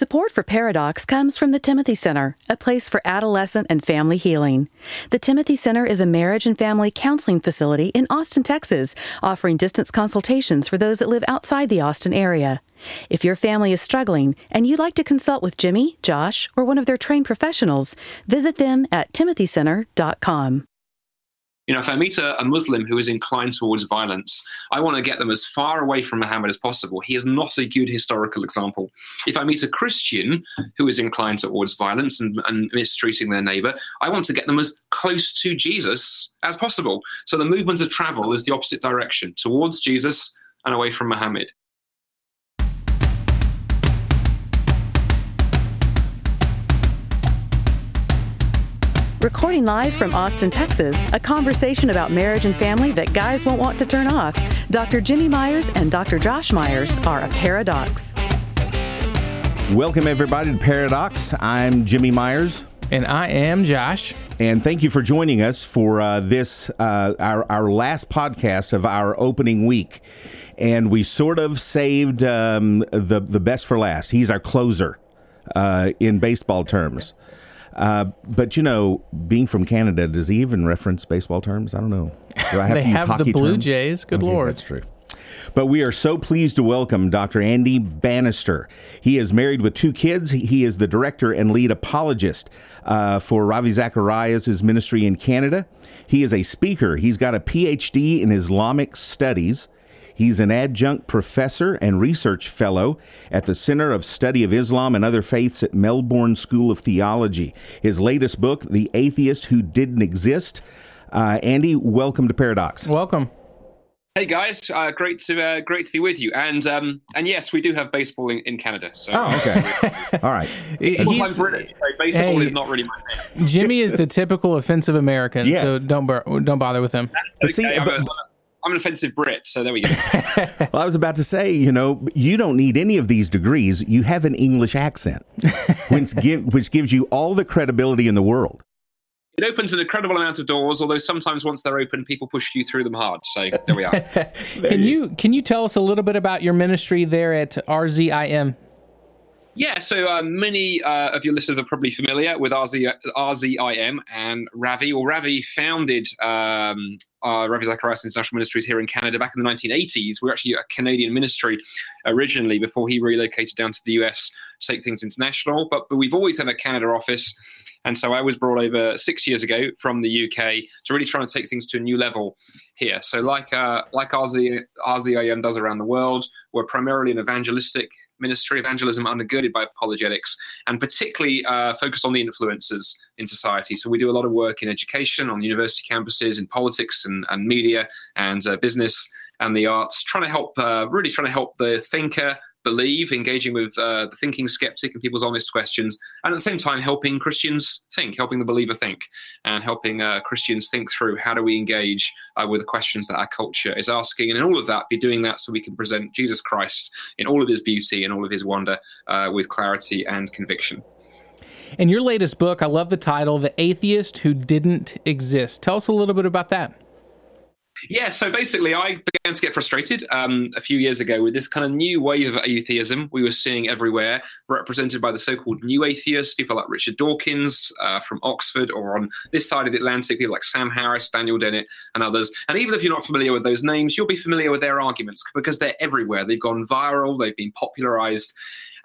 Support for Paradox comes from the Timothy Center, a place for adolescent and family healing. The Timothy Center is a marriage and family counseling facility in Austin, Texas, offering distance consultations for those that live outside the Austin area. If your family is struggling and you'd like to consult with Jimmy, Josh, or one of their trained professionals, visit them at timothycenter.com. You know, if I meet a, a, Muslim who is inclined towards violence, I want to get them as far away from Muhammad as possible. He is not a good historical example. If I meet a Christian who is inclined towards violence and, and mistreating their neighbor, I want to get them as close to Jesus as possible. So the movement of travel is the opposite direction towards Jesus and away from Muhammad. Recording live from Austin, Texas, a conversation about marriage and family that guys won't want to turn off. Dr. Jimmy Myers and Dr. Josh Myers are a paradox. Welcome, everybody, to Paradox. I'm Jimmy Myers. And I am Josh. And thank you for joining us for uh, this, uh, our, our last podcast of our opening week. And we sort of saved um, the, the best for last. He's our closer uh, in baseball terms. Uh, but you know, being from Canada, does he even reference baseball terms? I don't know. Do I have to use have hockey the Blue terms? Jays. Good okay, lord, that's true. But we are so pleased to welcome Dr. Andy Bannister. He is married with two kids. He is the director and lead apologist uh, for Ravi Zacharias' ministry in Canada. He is a speaker. He's got a PhD in Islamic studies. He's an adjunct professor and research fellow at the Center of Study of Islam and Other Faiths at Melbourne School of Theology. His latest book, The Atheist Who Didn't Exist. Uh, Andy, welcome to Paradox. Welcome. Hey guys, uh, great to uh, great to be with you. And um, and yes, we do have baseball in, in Canada. So oh, okay, all right. well, I'm British, so baseball hey, is not really my thing. Jimmy is the typical offensive American, yes. so don't don't bother with him. But see, but, I'm an offensive Brit, so there we go. well, I was about to say, you know, you don't need any of these degrees. You have an English accent, which, give, which gives you all the credibility in the world. It opens an incredible amount of doors, although sometimes once they're open, people push you through them hard. So there we are. can you can you tell us a little bit about your ministry there at RZIM? Yeah, so uh, many uh, of your listeners are probably familiar with RZ, RZIM and Ravi. Well, Ravi founded um, uh, Ravi Zacharias International Ministries here in Canada back in the 1980s. We are actually a Canadian ministry originally before he relocated down to the US to take things international. But, but we've always had a Canada office. And so I was brought over six years ago from the UK to really try to take things to a new level here. So like uh, like RZ, RZIM does around the world, we're primarily an evangelistic ministry, evangelism undergirded by apologetics, and particularly uh, focused on the influences in society. So we do a lot of work in education, on university campuses, in politics and, and media and uh, business and the arts, trying to help, uh, really trying to help the thinker believe, engaging with uh, the thinking skeptic and people's honest questions, and at the same time helping Christians think, helping the believer think, and helping uh, Christians think through how do we engage uh, with the questions that our culture is asking, and in all of that, be doing that so we can present Jesus Christ in all of his beauty and all of his wonder uh, with clarity and conviction. In your latest book, I love the title, The Atheist Who Didn't Exist. Tell us a little bit about that. Yeah, so basically, I began to get frustrated um, a few years ago with this kind of new wave of atheism we were seeing everywhere, represented by the so called new atheists, people like Richard Dawkins uh, from Oxford, or on this side of the Atlantic, people like Sam Harris, Daniel Dennett, and others. And even if you're not familiar with those names, you'll be familiar with their arguments because they're everywhere. They've gone viral, they've been popularized.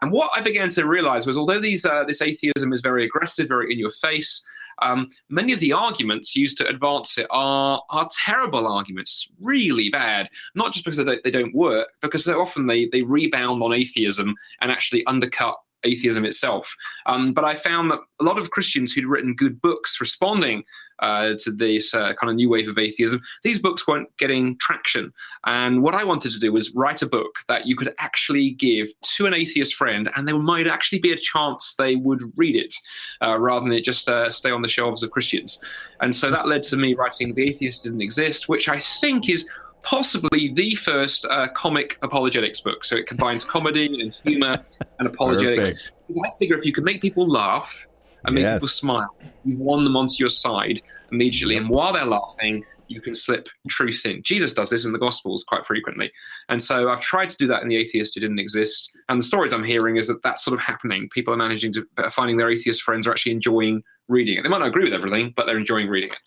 And what I began to realize was although these, uh, this atheism is very aggressive, very in your face, um, many of the arguments used to advance it are are terrible arguments, really bad. Not just because they don't, they don't work, because so often they they rebound on atheism and actually undercut atheism itself. Um, but I found that a lot of Christians who'd written good books responding uh, to this uh, kind of new wave of atheism, these books weren't getting traction. And what I wanted to do was write a book that you could actually give to an atheist friend, and there might actually be a chance they would read it uh, rather than it just uh, stay on the shelves of Christians. And so that led to me writing The Atheist Didn't Exist, which I think is possibly the first uh, comic apologetics book. So it combines comedy and humor and apologetics. I figure if you can make people laugh and make yes. people smile, you've won them onto your side immediately. And while they're laughing, you can slip truth in. Jesus does this in the Gospels quite frequently. And so I've tried to do that in The Atheist Who Didn't Exist. And the stories I'm hearing is that that's sort of happening. People are managing to, uh, finding their atheist friends are actually enjoying reading it. They might not agree with everything, but they're enjoying reading it.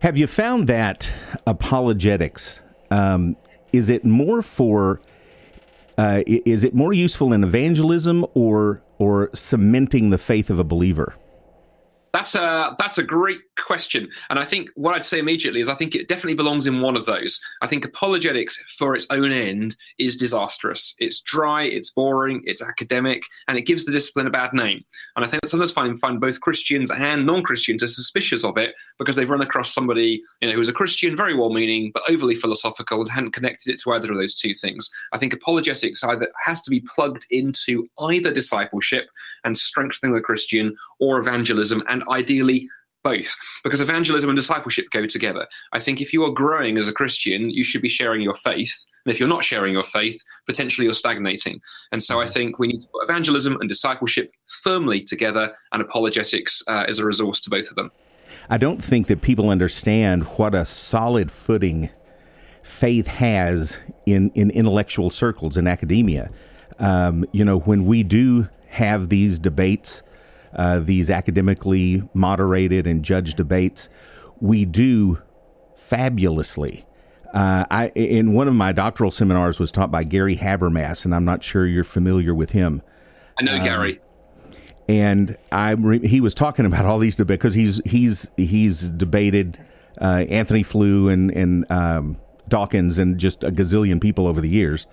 Have you found that apologetics, um, is it more for, uh, is it more useful in evangelism or, or cementing the faith of a believer? That's a that's a great question, and I think what I'd say immediately is I think it definitely belongs in one of those. I think apologetics for its own end is disastrous. It's dry, it's boring, it's academic, and it gives the discipline a bad name. And I think sometimes find find both Christians and non-Christians are suspicious of it because they've run across somebody you know who's a Christian, very well-meaning but overly philosophical, and hadn't connected it to either of those two things. I think apologetics either has to be plugged into either discipleship and strengthening the Christian or evangelism and ideally both because evangelism and discipleship go together. I think if you are growing as a Christian, you should be sharing your faith. And if you're not sharing your faith, potentially you're stagnating. And so I think we need to put evangelism and discipleship firmly together, and apologetics uh, is a resource to both of them. I don't think that people understand what a solid footing faith has in, in intellectual circles in academia. Um, you know, when we do have these debates, uh, these academically moderated and judged debates, we do fabulously. Uh, I in one of my doctoral seminars was taught by Gary Habermas, and I'm not sure you're familiar with him. I know um, Gary. And I re- he was talking about all these debates because he's he's he's debated uh, Antony Flew and and um, Dawkins and just a gazillion people over the years,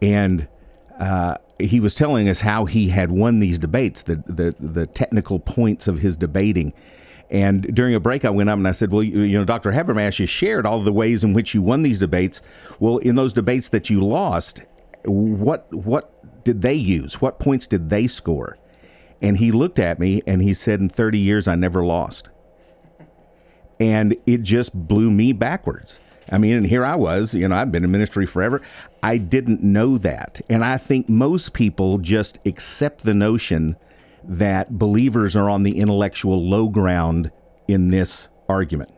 and uh, he was telling us how he had won these debates, the, the, the technical points of his debating. And during a break, I went up and I said, Well, you, you know, Dr. Habermas, you shared all the ways in which you won these debates. Well, in those debates that you lost, what, what did they use? What points did they score? And he looked at me and he said, In 30 years, I never lost. And it just blew me backwards. I mean, and here I was, you know, I've been in ministry forever. I didn't know that. And I think most people just accept the notion that believers are on the intellectual low ground in this argument.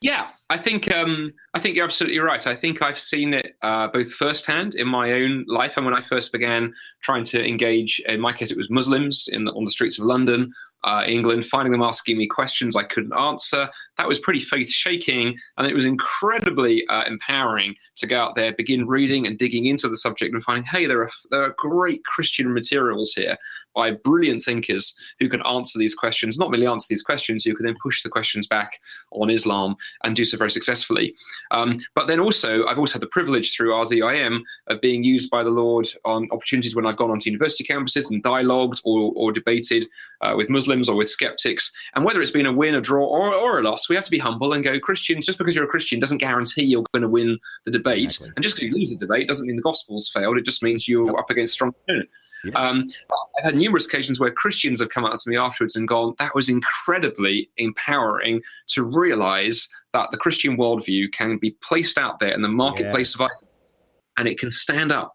Yeah, I think um, I think you're absolutely right. I think I've seen it uh, both firsthand in my own life, and when I first began trying to engage, in my case, it was Muslims in the, on the streets of London, uh, England, finding them asking me questions I couldn't answer. That was pretty faith shaking, and it was incredibly uh, empowering to go out there, begin reading and digging into the subject, and finding, hey, there are there are great Christian materials here by brilliant thinkers who can answer these questions. Not merely answer these questions, who can then push the questions back on Islam and do so very successfully. Um, but then also, I've also had the privilege through RZIM of being used by the Lord on opportunities when I've gone onto university campuses and dialogued or, or debated uh, with Muslims or with skeptics. And whether it's been a win, a draw, or, or a loss, we have to be humble and go, Christians, just because you're a Christian doesn't guarantee you're going to win the debate. Exactly. And just because you lose the debate doesn't mean the gospel's failed. It just means you're yep. up against strong opponent. Yeah. Um, I've had numerous occasions where Christians have come out to me afterwards and gone, that was incredibly empowering to realize that the Christian worldview can be placed out there in the marketplace yeah. of and it can stand up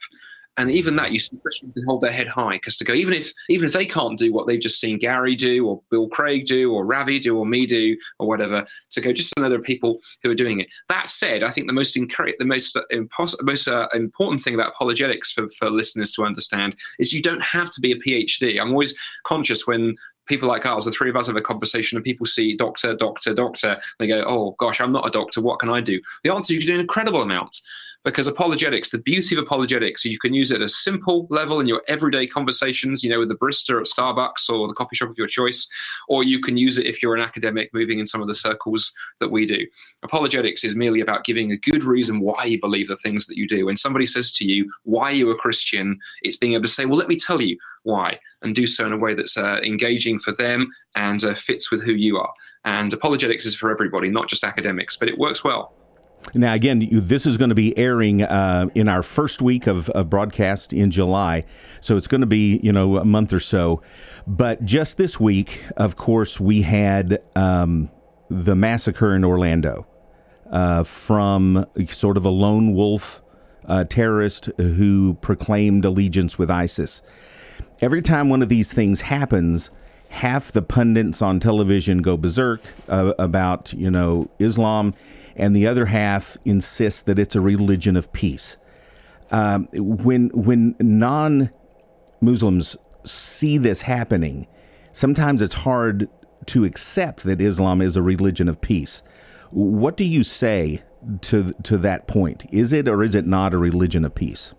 and even that, you see Christians can hold their head high because to go, even if even if they can't do what they've just seen Gary do, or Bill Craig do, or Ravi do, or me do, or whatever, to go just to know there are people who are doing it. That said, I think the most the most impos- most uh, important thing about apologetics for, for listeners to understand is you don't have to be a PhD. I'm always conscious when people like us, the three of us have a conversation and people see doctor, doctor, doctor. They go, oh gosh, I'm not a doctor. What can I do? The answer is you can do an incredible amount because apologetics, the beauty of apologetics, you can use it at a simple level in your everyday conversations, you know, with the barista at Starbucks or the coffee shop of your choice, or you can use it if you're an academic moving in some of the circles that we do. Apologetics is merely about giving a good reason why you believe the things that you do. When somebody says to you, why are you a Christian? It's being able to say, well, let me tell you why, and do so in a way that's uh, engaging for them and uh, fits with who you are. And apologetics is for everybody, not just academics, but it works well. Now, again, this is going to be airing uh, in our first week of, of, broadcast in July, so it's going to be you know a month or so. But just this week, of course, we had um, the massacre in Orlando uh, from sort of a lone wolf uh, terrorist who proclaimed allegiance with ISIS. Every time one of these things happens, half the pundits on television go berserk uh, about you know Islam and the other half insists that it's a religion of peace. Um, when when non Muslims see this happening, sometimes it's hard to accept that Islam is a religion of peace. What do you say to to that point? Is it or is it not a religion of peace?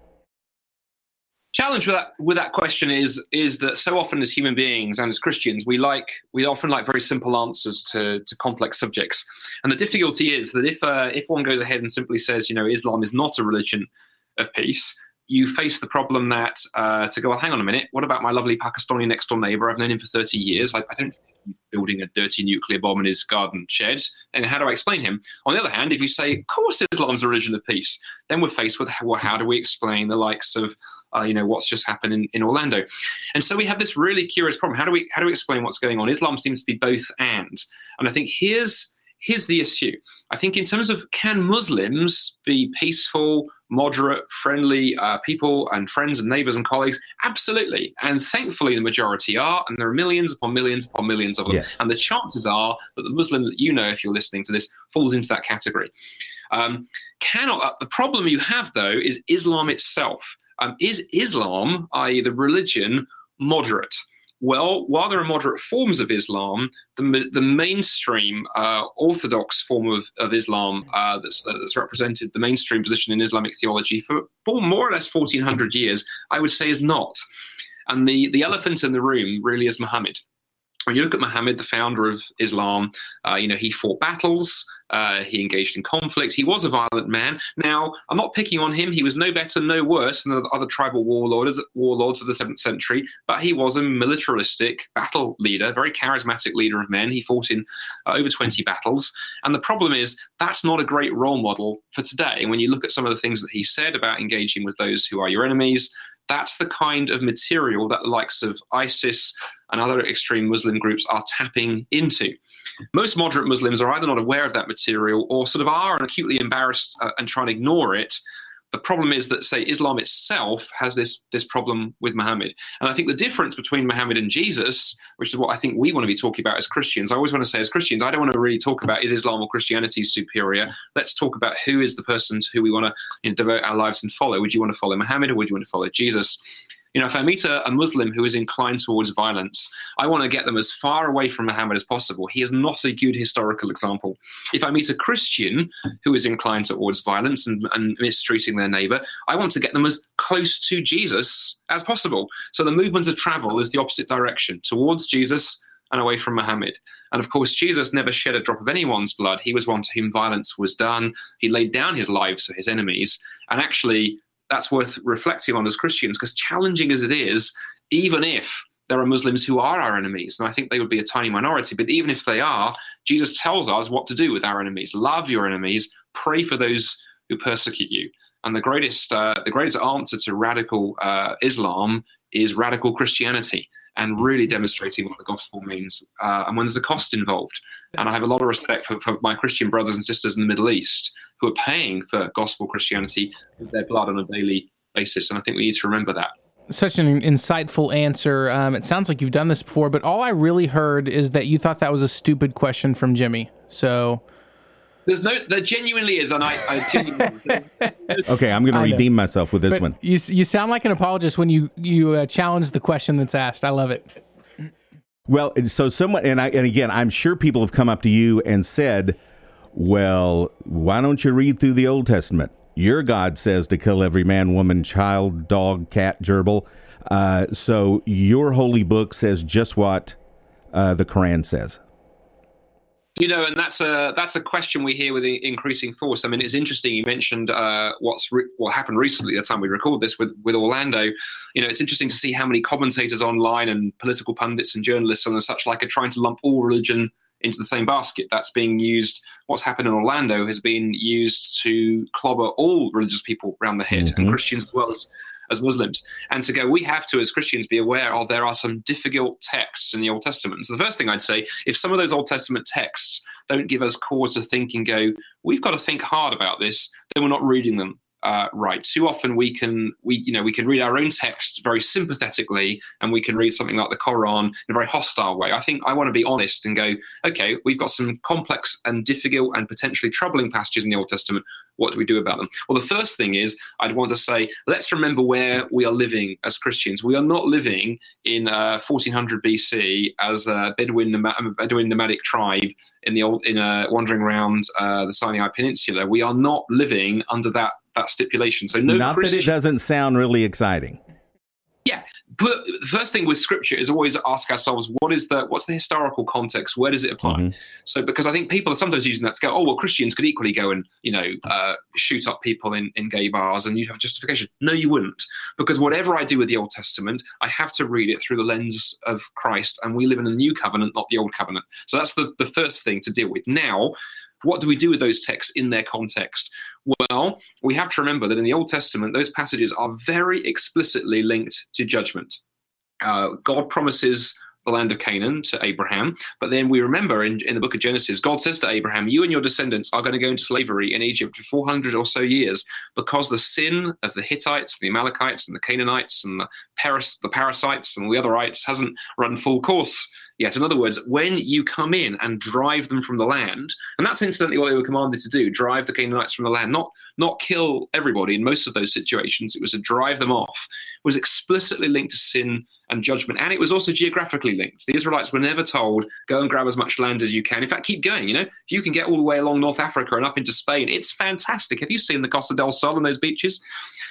Challenge with that with that question is is that so often as human beings and as Christians we like we often like very simple answers to to complex subjects and the difficulty is that if uh, if one goes ahead and simply says you know Islam is not a religion of peace you face the problem that uh, to go, well, hang on a minute, what about my lovely Pakistani next door neighbor? I've known him for 30 years. I, I don't building a dirty nuclear bomb in his garden shed. And how do I explain him? On the other hand, if you say, of course, Islam's a religion of peace, then we're faced with, well, how do we explain the likes of, uh, you know, what's just happened in, in Orlando? And so we have this really curious problem. How do we how do we explain what's going on? Islam seems to be both and. And I think here's here's the issue. I think in terms of can Muslims be peaceful, moderate, friendly uh, people and friends and neighbors and colleagues? Absolutely. And thankfully, the majority are. And there are millions upon millions upon millions of them. Yes. And the chances are that the Muslim that you know, if you're listening to this, falls into that category. Um, cannot. Uh, the problem you have, though, is Islam itself. Um, is Islam, i.e., the religion, moderate? Well, while there are moderate forms of Islam, the, the mainstream uh, orthodox form of, of Islam uh, that's, that's represented, the mainstream position in Islamic theology for more or less 1400 years, I would say is not. And the, the elephant in the room really is Muhammad when you look at Muhammad, the founder of Islam, uh, you know, he fought battles, uh, he engaged in conflict, he was a violent man. Now, I'm not picking on him. He was no better, no worse than the other tribal warlords, warlords of the 7th century, but he was a militaristic battle leader, very charismatic leader of men. He fought in uh, over 20 battles. And the problem is, that's not a great role model for today. And when you look at some of the things that he said about engaging with those who are your enemies, that's the kind of material that the likes of ISIS and other extreme Muslim groups are tapping into. Most moderate Muslims are either not aware of that material or sort of are acutely embarrassed uh, and trying to ignore it the problem is that, say, Islam itself has this this problem with Muhammad, and I think the difference between Muhammad and Jesus, which is what I think we want to be talking about as Christians. I always want to say, as Christians, I don't want to really talk about is Islam or Christianity superior. Let's talk about who is the person to who we want to you know, devote our lives and follow. Would you want to follow Muhammad or would you want to follow Jesus? You know, if I meet a, a, Muslim who is inclined towards violence, I want to get them as far away from Muhammad as possible. He is not a good historical example. If I meet a Christian who is inclined towards violence and, and mistreating their neighbor, I want to get them as close to Jesus as possible. So the movement of travel is the opposite direction towards Jesus and away from Muhammad. And of course, Jesus never shed a drop of anyone's blood. He was one to whom violence was done. He laid down his lives for his enemies. And actually, that's worth reflecting on as Christians, because challenging as it is, even if there are Muslims who are our enemies, and I think they would be a tiny minority, but even if they are, Jesus tells us what to do with our enemies. Love your enemies, pray for those who persecute you. And the greatest, uh, the greatest answer to radical uh, Islam is radical Christianity and really demonstrating what the gospel means uh, and when there's a cost involved. And I have a lot of respect for, for, my Christian brothers and sisters in the Middle East who are paying for gospel Christianity with their blood on a daily basis. And I think we need to remember that. Such an insightful answer. Um, it sounds like you've done this before, but all I really heard is that you thought that was a stupid question from Jimmy. So there's no, there genuinely is, and I, I genuinely. okay, I'm going to redeem myself with this but one. You, you sound like an apologist when you you uh, challenge the question that's asked. I love it. Well, so someone, and I, and again, I'm sure people have come up to you and said, "Well, why don't you read through the Old Testament? Your God says to kill every man, woman, child, dog, cat, gerbil. Uh, so your holy book says just what uh, the Quran says." You know, and that's a that's a question we hear with increasing force. I mean, it's interesting. You mentioned uh, what's re- what happened recently. The time we record this with with Orlando, you know, it's interesting to see how many commentators online and political pundits and journalists and such like are trying to lump all religion into the same basket. That's being used. What's happened in Orlando has been used to clobber all religious people around the head, mm-hmm. and Christians as well as as Muslims, and to go, we have to, as Christians, be aware of there are some difficult texts in the Old Testament. So the first thing I'd say, if some of those Old Testament texts don't give us cause to think and go, we've got to think hard about this, then we're not reading them uh, right. Too often we can we you know we can read our own text very sympathetically, and we can read something like the Quran in a very hostile way. I think I want to be honest and go, okay, we've got some complex and difficult and potentially troubling passages in the Old Testament. What do we do about them? Well, the first thing is I'd want to say, let's remember where we are living as Christians. We are not living in uh, 1400 BC as a Bedouin, Bedouin nomadic tribe in the old in a wandering around uh, the Sinai Peninsula. We are not living under that that stipulation. So no, not Christian, that it doesn't sound really exciting. But the first thing with scripture is always ask ourselves what is the what's the historical context? Where does it apply? Mm-hmm. So because I think people are sometimes using that to go, oh well, Christians could equally go and you know uh, shoot up people in in gay bars and you have justification. No, you wouldn't, because whatever I do with the Old Testament, I have to read it through the lens of Christ, and we live in a new covenant, not the old covenant. So that's the the first thing to deal with. Now, what do we do with those texts in their context? Well, we have to remember that in the Old Testament, those passages are very explicitly linked to judgment. Uh, God promises the land of Canaan to Abraham. But then we remember in, in the book of Genesis, God says to Abraham, You and your descendants are going to go into slavery in Egypt for 400 or so years because the sin of the Hittites, the Amalekites, and the Canaanites, and the, Paras- the parasites and the otherites hasn't run full course yet. In other words, when you come in and drive them from the land, and that's incidentally what they were commanded to do drive the Canaanites from the land, not not kill everybody in most of those situations. It was to drive them off. Was explicitly linked to sin and judgment, and it was also geographically linked. The Israelites were never told, go and grab as much land as you can. In fact, keep going. You know, if you can get all the way along North Africa and up into Spain, it's fantastic. Have you seen the Costa del Sol and those beaches?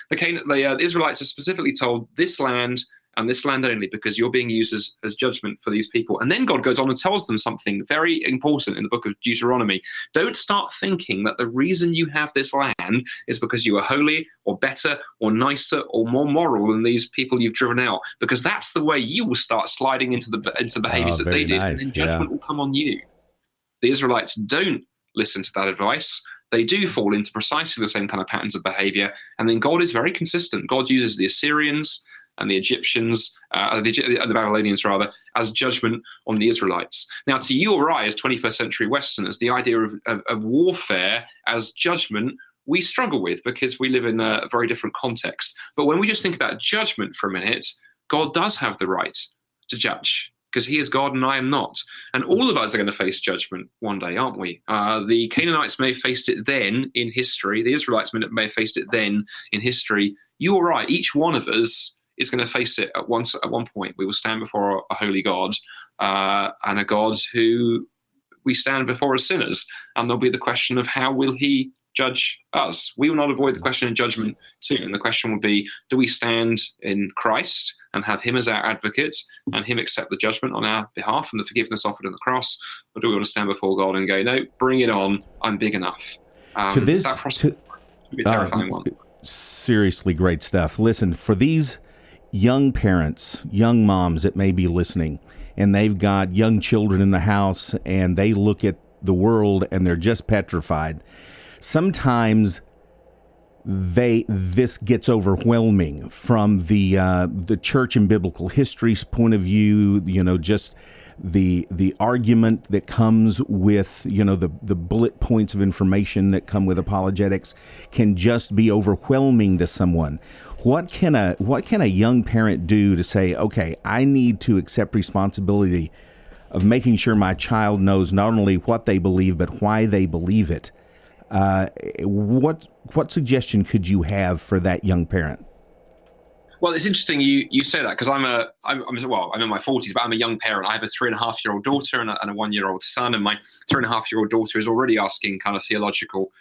The, Can- the, uh, the Israelites are specifically told, this land and this land only because you're being used as, as judgment for these people. And then God goes on and tells them something very important in the book of Deuteronomy. Don't start thinking that the reason you have this land is because you are holy or better or nicer or more moral than these people you've driven out, because that's the way you will start sliding into the into the behaviors oh, that they did, nice. and then judgment yeah. will come on you. The Israelites don't listen to that advice they do fall into precisely the same kind of patterns of behavior. And then God is very consistent. God uses the Assyrians and the Egyptians, uh, the, the, Babylonians rather, as judgment on the Israelites. Now, to you or I, as 21st century Westerners, the idea of, of, of warfare as judgment we struggle with because we live in a very different context. But when we just think about judgment for a minute, God does have the right to judge because he is God and I am not. And all of us are going to face judgment one day, aren't we? Uh, the Canaanites may have faced it then in history, the Israelites may have faced it then in history. You or I, each one of us is going to face it at once. At one point, we will stand before a holy God uh, and a God who we stand before as sinners, and there'll be the question of how will He judge us? We will not avoid the question of judgment too, and the question will be: Do we stand in Christ and have Him as our advocate, and Him accept the judgment on our behalf and the forgiveness offered on the cross, or do we want to stand before God and go, "No, bring it on! I'm big enough." Um, to this, to, uh, seriously great stuff. Listen, for these young parents, young moms that may be listening, and they've got young children in the house and they look at the world and they're just petrified. Sometimes they this gets overwhelming from the uh, the church and biblical history's point of view. You know, just the the argument that comes with you know the the bullet points of information that come with apologetics can just be overwhelming to someone what can a what can a young parent do to say okay i need to accept responsibility of making sure my child knows not only what they believe but why they believe it uh, what what suggestion could you have for that young parent well, it's interesting you you say that because I'm a I'm, I'm well I'm in my 40s, but I'm a young parent. I have a three and a half year old daughter and a, and a one year old son, and my three and a half year old daughter is already asking kind of theological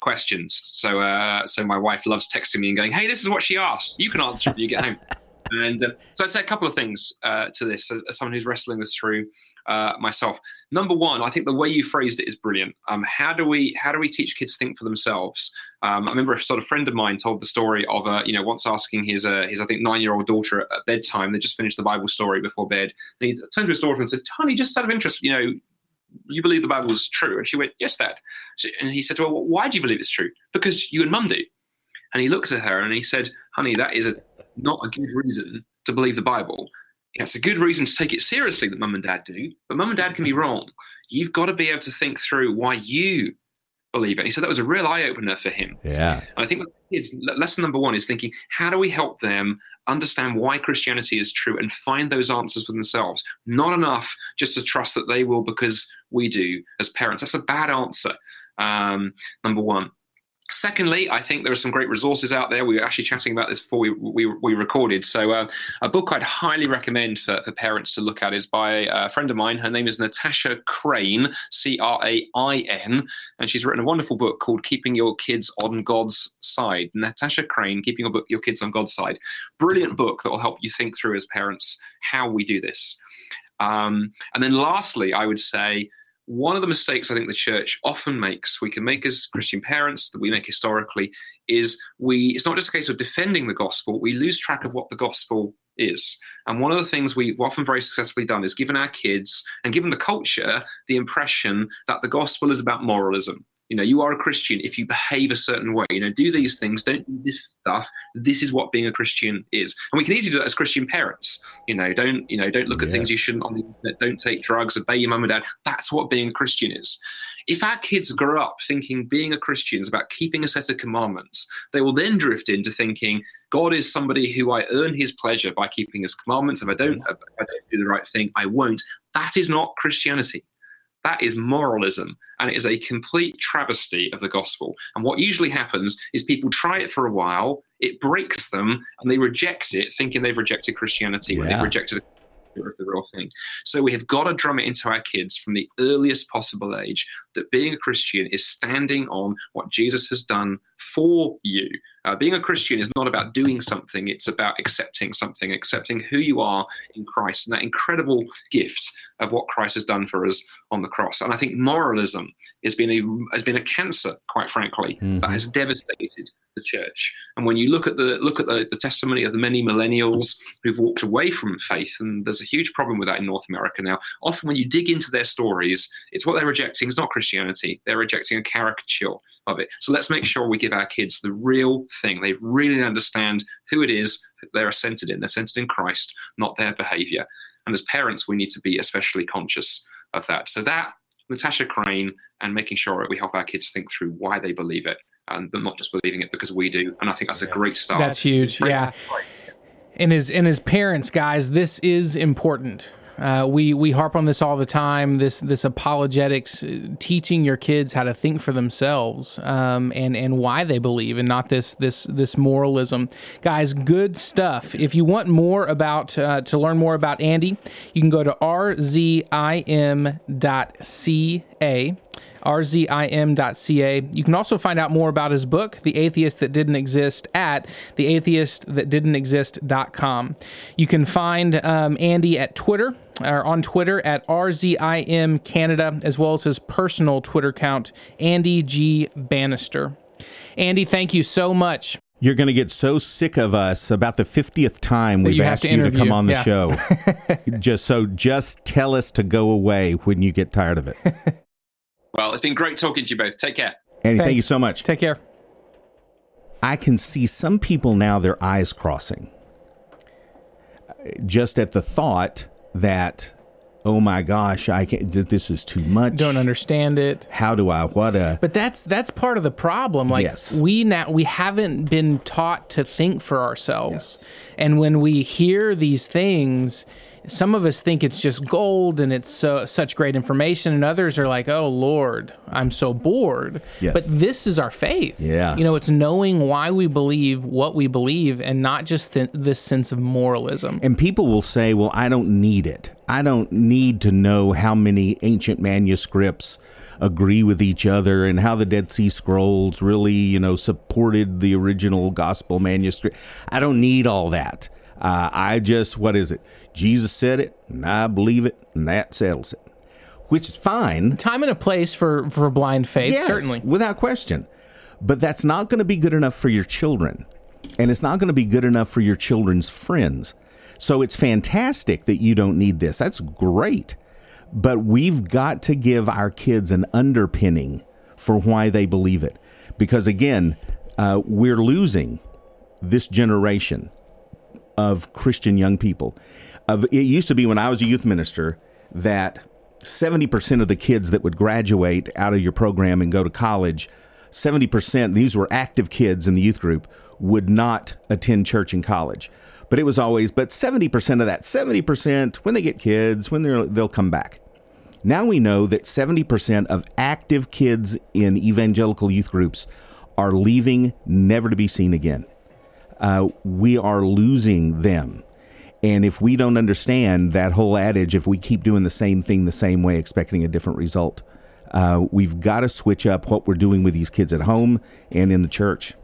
questions. So uh, so my wife loves texting me and going, "Hey, this is what she asked. You can answer when you get home." And uh, so I'd say a couple of things uh, to this as, as, someone who's wrestling this through uh, myself. Number one, I think the way you phrased it is brilliant. Um, how do we how do we teach kids to think for themselves? Um, I remember a sort of friend of mine told the story of uh, you know once asking his uh, his I think nine year old daughter at, at, bedtime. They just finished the Bible story before bed. And he turned to his daughter and said, "Honey, just out of interest, you know." You believe the Bible is true? And she went, Yes, Dad. And he said, to Well, why do you believe it's true? Because you and Mum do. And he looked at her and he said, Honey, that is a, not a good reason to believe the Bible it's a good reason to take it seriously that mum and dad do, but mum and dad can be wrong. You've got to be able to think through why you believe it. He said that was a real eye opener for him. Yeah. And I think with kids, lesson number one is thinking, how do we help them understand why Christianity is true and find those answers for themselves? Not enough just to trust that they will because we do as parents. That's a bad answer. Um, number one. Secondly, I think there are some great resources out there. We were actually chatting about this before we, we, we recorded. So, uh, a book I'd highly recommend for, for parents to look at is by a friend of mine. Her name is Natasha Crain, C R A I N, and she's written a wonderful book called Keeping Your Kids on God's Side. Natasha Crain, Keeping Your, book, your Kids on God's Side. Brilliant book that will help you think through as parents how we do this. Um, and then, lastly, I would say one of the mistakes I think the church often makes, we can make as Christian parents, that we make historically, is we, it's not just a case of defending the gospel, we lose track of what the gospel is. And one of the things we've often very successfully done is given our kids and given the culture the impression that the gospel is about moralism. You know, you are a Christian if you behave a certain way. You know, do these things, don't do this stuff. This is what being a Christian is, and we can easily do that as Christian parents. You know, don't you know, don't look at Yes. things you shouldn't on the internet. Don't take drugs. Obey your mum and dad. That's what being a Christian is. If our kids grow up thinking being a Christian is about keeping a set of commandments, they will then drift into thinking God is somebody who I earn His pleasure by keeping His commandments. If I don't, if I don't do the right thing, I won't. That is not Christianity. That is moralism, and it is a complete travesty of the gospel. And what usually happens is people try it for a while, it breaks them, and they reject it, thinking they've rejected Christianity when they've rejected of the real thing. So we have got to drum it into our kids from the earliest possible age that being a Christian is standing on what Jesus has done for you. Uh, being a Christian is not about doing something, it's about accepting something, accepting who you are in Christ and that incredible gift of what Christ has done for us on the cross. And I think moralism has been a, has been a cancer, quite frankly, Mhm. that has devastated the church. And when you look at the look at the, the testimony of the many millennials who've walked away from faith, and there's a huge problem with that in North America now. Often, when you dig into their stories, it's what they're rejecting is not Christianity; they're rejecting a caricature of it. So let's make sure we give our kids the real thing. They really understand who it is they're centered in. They're centered in Christ, not their behavior. And as parents, we need to be especially conscious of that. So that Natasha Crain and making sure that we help our kids think through why they believe it and them not just believing it because we do. And I think that's a great start. That's huge. Yeah. And as and as parents, guys, this is important. Uh, we we harp on this all the time. This this apologetics, uh, teaching your kids how to think for themselves um, and and why they believe, and not this this this moralism. Guys, good stuff. If you want more about uh, to learn more about Andy, you can go to rzim.ca rzim.ca. You can also find out more about his book, The Atheist That Didn't Exist, at theatheistthatdidn'texist.com. You can find um, Andy at Twitter, or on Twitter at RZIM Canada, as well as his personal Twitter account, Andy G. Bannister. Andy, thank you so much. You're going to get so sick of us about the 50th time we've you asked to you to come on the Yeah. show. just so just tell us to go away when you get tired of it. Well, it's been great talking to you both. Take care. Andy, thank you so much. Take care. I can see some people now their eyes crossing just at the thought that oh my gosh, I can th- this is too much. Don't understand it. How do I what a But that's that's part of the problem. Like Yes. we now we haven't been taught to think for ourselves. And when we hear these things, some of us think it's just gold and it's so, such great information and others are like, "Oh lord, I'm so bored." Yes. But this is our faith. Yeah. You know, it's knowing why we believe what we believe and not just th- this sense of moralism. And people will say, well, I don't need it. I don't need to know how many ancient manuscripts agree with each other and how the Dead Sea Scrolls really, you know, supported the original gospel manuscript. I don't need all that. Uh, I just, what is it? Jesus said it, and I believe it, and that settles it, which is fine. Time and a place for for blind faith, Yes, certainly. without question. But that's not going to be good enough for your children. And it's not going to be good enough for your children's friends. So it's fantastic that you don't need this. That's great. But we've got to give our kids an underpinning for why they believe it. Because again, uh, we're losing this generation of Christian young people. Of it used to be when I was a youth minister that 70% of the kids that would graduate out of your program and go to college, 70%, these were active kids in the youth group, would not attend church in college. But it was always, but 70% of that, 70%, when they get kids, when they're, they'll come back. Now we know that 70% of active kids in evangelical youth groups are leaving never to be seen again. Uh, we are losing them. And if we don't understand that whole adage, if we keep doing the same thing the same way, expecting a different result, uh, we've got to switch up what we're doing with these kids at home and in the church.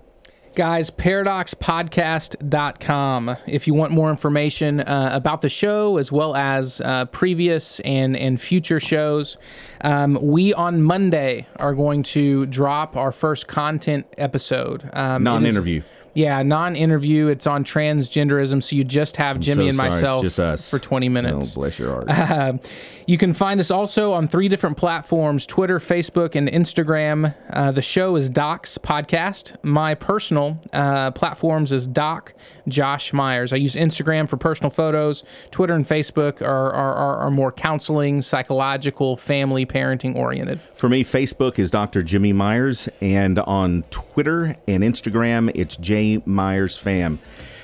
Guys, paradoxpodcast.com. If you want more information uh, about the show as well as uh, previous and, and future shows, um, we on Monday are going to drop our first content episode. Um, Non interview. Yeah, non-interview. It's on transgenderism, so you just have Jimmy so and myself for 20 minutes. Oh, bless your heart. Uh, you can find us also on three different platforms: Twitter, Facebook, and Instagram. Uh, the show is Docs Podcast. My personal uh, platforms is Doc Josh Myers. I use Instagram for personal photos. Twitter and Facebook are, are, are more counseling, psychological, family, parenting oriented. For me, Facebook is Dr. Jimmy Myers, and on Twitter and Instagram, it's J Myers Fam.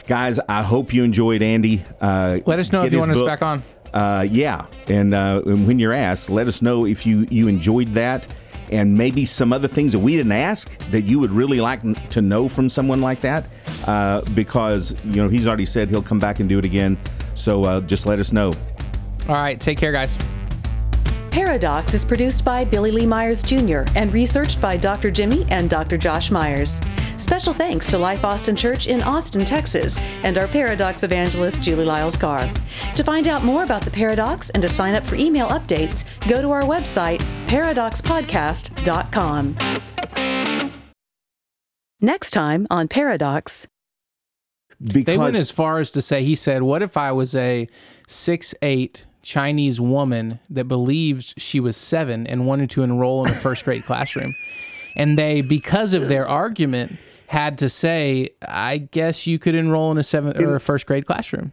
Guys, I hope you enjoyed Andy. Uh, let us know if you want book. us back on. Uh, yeah, and, uh, and when you're asked, let us know if you you enjoyed that and maybe some other things that we didn't ask that you would really like to know from someone like that uh, because you know he's already said he'll come back and do it again so uh, just let us know all right take care guys Paradox is produced by Billy Lee Myers Jr. and researched by Dr. Jimmy and Dr. Josh Myers. Special thanks to Life Austin Church in Austin, Texas, and our Paradox evangelist, Julie Lyles Carr. To find out more about the Paradox and to sign up for email updates, go to our website, paradoxpodcast.com. Next time on Paradox. Because they went as far as to say, he said, What if I was a six eight Chinese woman that believes she was seven and wanted to enroll in a first grade classroom? And they, because of their argument, had to say, I guess you could enroll in a seventh or a first grade classroom.